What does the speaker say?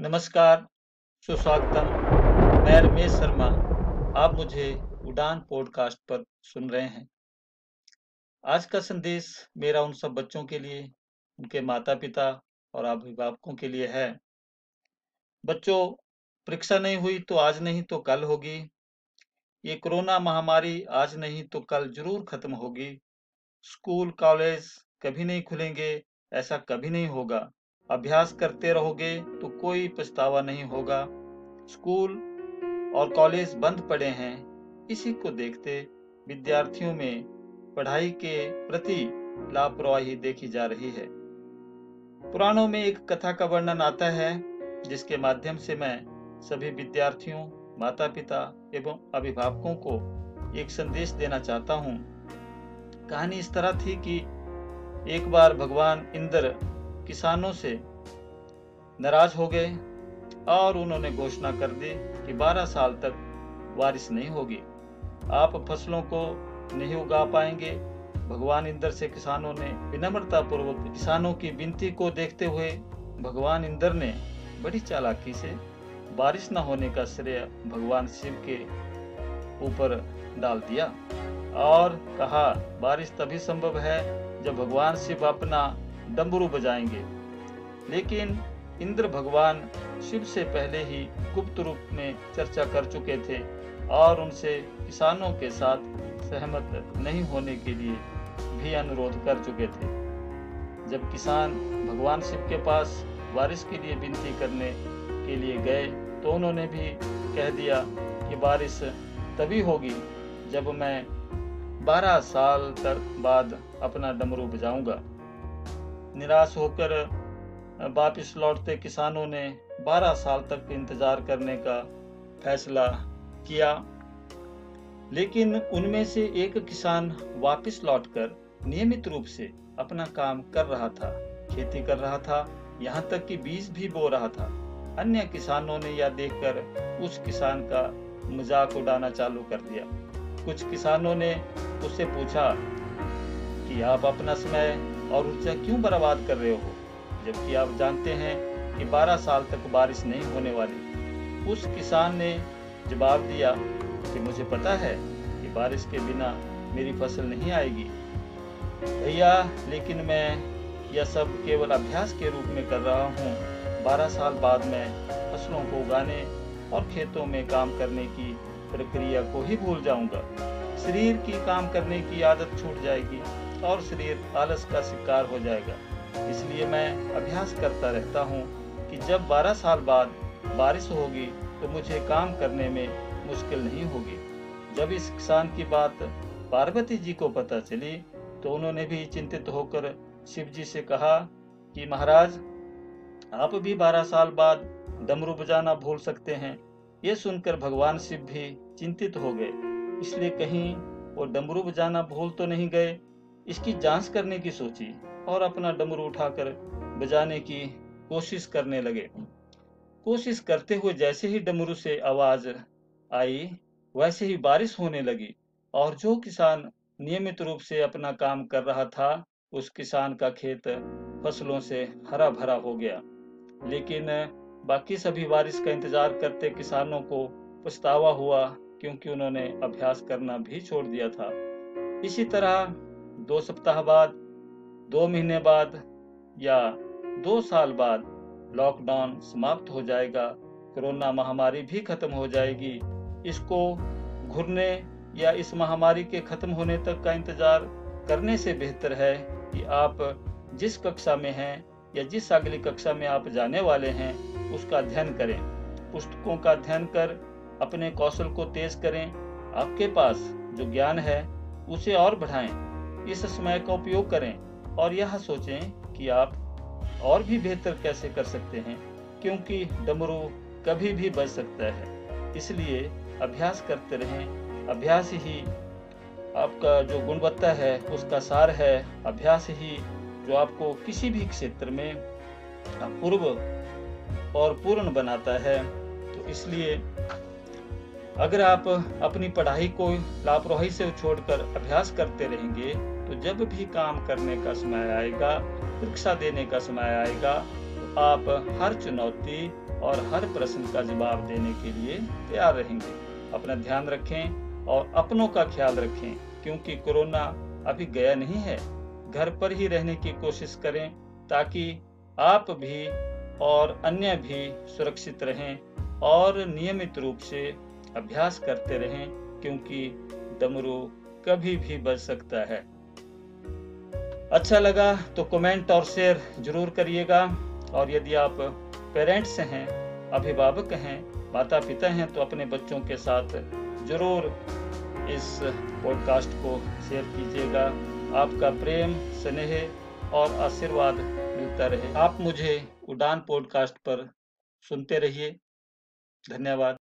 नमस्कार, सुस्वागतम। मैं रमेश शर्मा। आप मुझे उड़ान पॉडकास्ट पर सुन रहे हैं। आज का संदेश मेरा उन सब बच्चों के लिए, उनके माता-पिता और अभिभावकों के लिए है। बच्चों, परीक्षा नहीं हुई तो आज नहीं तो कल होगी। ये कोरोना महामारी आज नहीं तो कल ज़रूर खत्म होगी। स्कूल, कॉलेज कभी नहीं खुलेंगे, ऐसा कभी नहीं होगा। अभ्यास करते रहोगे तो कोई पछतावा नहीं होगा। स्कूल और कॉलेज बंद पड़े हैं। इसी को देखते विद्यार्थियों में पढ़ाई के प्रति लापरवाही देखी जा रही है। पुराणों में एक कथा का वर्णन आता है, जिसके माध्यम से मैं सभी विद्यार्थियों, माता-पिता एवं अभिभावकों को एक संदेश देना चाहता हूँ। कहानी इस तरह थी कि एक बार भगवान इंद्र किसानों से नाराज़ हो गए और उन्होंने घोषणा कर दी कि 12 साल तक बारिश नहीं होगी। आप फ़सलों को नहीं उगा पाएँगे। भगवान इंद्र से किसानों ने विनम्रता पूर्वक किसानों की विनती को देखते हुए भगवान इंद्र ने बड़ी चालाकी से बारिश न होने का श्रेय भगवान शिव के ऊपर डाल दिया और कहा, बारिश तभी संभव है जब भगवान शिव अपना डमरू बजाएँगे। लेकिन इंद्र भगवान शिव से पहले ही गुप्त रूप में चर्चा कर चुके थे और उनसे किसानों के साथ सहमत नहीं होने के लिए भी अनुरोध कर चुके थे। जब किसान भगवान शिव के पास बारिश के लिए विनती करने के लिए गए तो उन्होंने भी कह दिया कि बारिश तभी होगी जब मैं 12 साल तक बाद अपना डमरू बजाऊँगा। निराश होकर वापस लौटते किसानों ने 12 साल तक इंतज़ार करने का फैसला किया। लेकिन उनमें से एक किसान वापस लौटकर नियमित रूप से अपना काम कर रहा था, खेती कर रहा था, यहाँ तक कि बीज भी बो रहा था। अन्य किसानों ने यह देखकर उस किसान का मज़ाक उड़ाना चालू कर दिया। कुछ किसानों ने उससे पूछा कि आप अपना समय और ऊर्जा क्यों बर्बाद कर रहे हो? जबकि आप जानते हैं कि 12 साल तक बारिश नहीं होने वाली। उस किसान ने जवाब दिया कि मुझे पता है कि बारिश के बिना मेरी फ़सल नहीं आएगी। भैया, लेकिन मैं यह सब केवल अभ्यास के रूप में कर रहा हूँ। 12 साल बाद मैं फ़सलों को उगाने और खेतों में काम करने की प्रक्रिया को ही भूल जाऊँगा। शरीर की काम करने की आदत छूट जाएगी। और शरीर आलस का शिकार हो जाएगा। इसलिए मैं अभ्यास करता रहता हूँ कि जब 12 साल बाद बारिश होगी तो मुझे काम करने में मुश्किल नहीं होगी। जब इस किसान की बात पार्वती जी को पता चली तो उन्होंने भी चिंतित होकर शिव जी से कहा कि, महाराज, आप भी 12 साल बाद डमरू बजाना भूल सकते हैं। ये सुनकर भगवान शिव भी चिंतित हो गए। इसलिए कहीं वो डमरू बजाना भूल तो नहीं गए इसकी जाँच करने की सोची और अपना डमरू उठाकर बजाने की कोशिश करने लगे। कोशिश करते हुए जैसे ही डमरू से आवाज़ आई, वैसे ही बारिश होने लगी और जो किसान नियमित रूप से अपना काम कर रहा था, उस किसान का खेत फ़सलों से हरा भरा हो गया। लेकिन बाकी सभी बारिश का इंतज़ार करते किसानों को पछतावा हुआ क्योंकि उन्होंने अभ्यास करना भी छोड़ दिया था। इसी तरह दो सप्ताह बाद, दो महीने बाद या दो साल बाद लॉकडाउन समाप्त हो जाएगा, कोरोना महामारी भी खत्म हो जाएगी। इसको घुरने या इस महामारी के खत्म होने तक का इंतज़ार करने से बेहतर है कि आप जिस कक्षा में हैं या जिस अगली कक्षा में आप जाने वाले हैं, उसका अध्ययन करें। पुस्तकों का अध्ययन कर अपने कौशल को तेज करें। आपके पास जो ज्ञान है, उसे और बढ़ाएँ। इस समय का उपयोग करें और यह सोचें कि आप और भी बेहतर कैसे कर सकते हैं, क्योंकि डमरू कभी भी बच सकता है। इसलिए अभ्यास करते रहें। अभ्यास ही आपका जो गुणवत्ता है, उसका सार है। अभ्यास ही जो आपको किसी भी क्षेत्र में पूर्व और पूर्ण बनाता है। तो इसलिए अगर आप अपनी पढ़ाई को लापरवाही से छोड़कर अभ्यास करते रहेंगे तो जब भी काम करने का समय आएगा, परीक्षा देने का समय आएगा तो आप हर चुनौती और हर प्रश्न का जवाब देने के लिए तैयार रहेंगे। अपना ध्यान रखें और अपनों का ख्याल रखें, क्योंकि कोरोना अभी गया नहीं है। घर पर ही रहने की कोशिश करें, ताकि आप भी और अन्य भी सुरक्षित रहें और नियमित रूप से अभ्यास करते रहें, क्योंकि डमरू कभी भी बच सकता है। अच्छा लगा तो कमेंट और शेयर ज़रूर करिएगा। और यदि आप पेरेंट्स हैं, अभिभावक हैं माता पिता हैं तो अपने बच्चों के साथ ज़रूर इस पॉडकास्ट को शेयर कीजिएगा। आपका प्रेम, स्नेह और आशीर्वाद मिलता रहे। आप मुझे उड़ान पॉडकास्ट पर सुनते रहिए। धन्यवाद।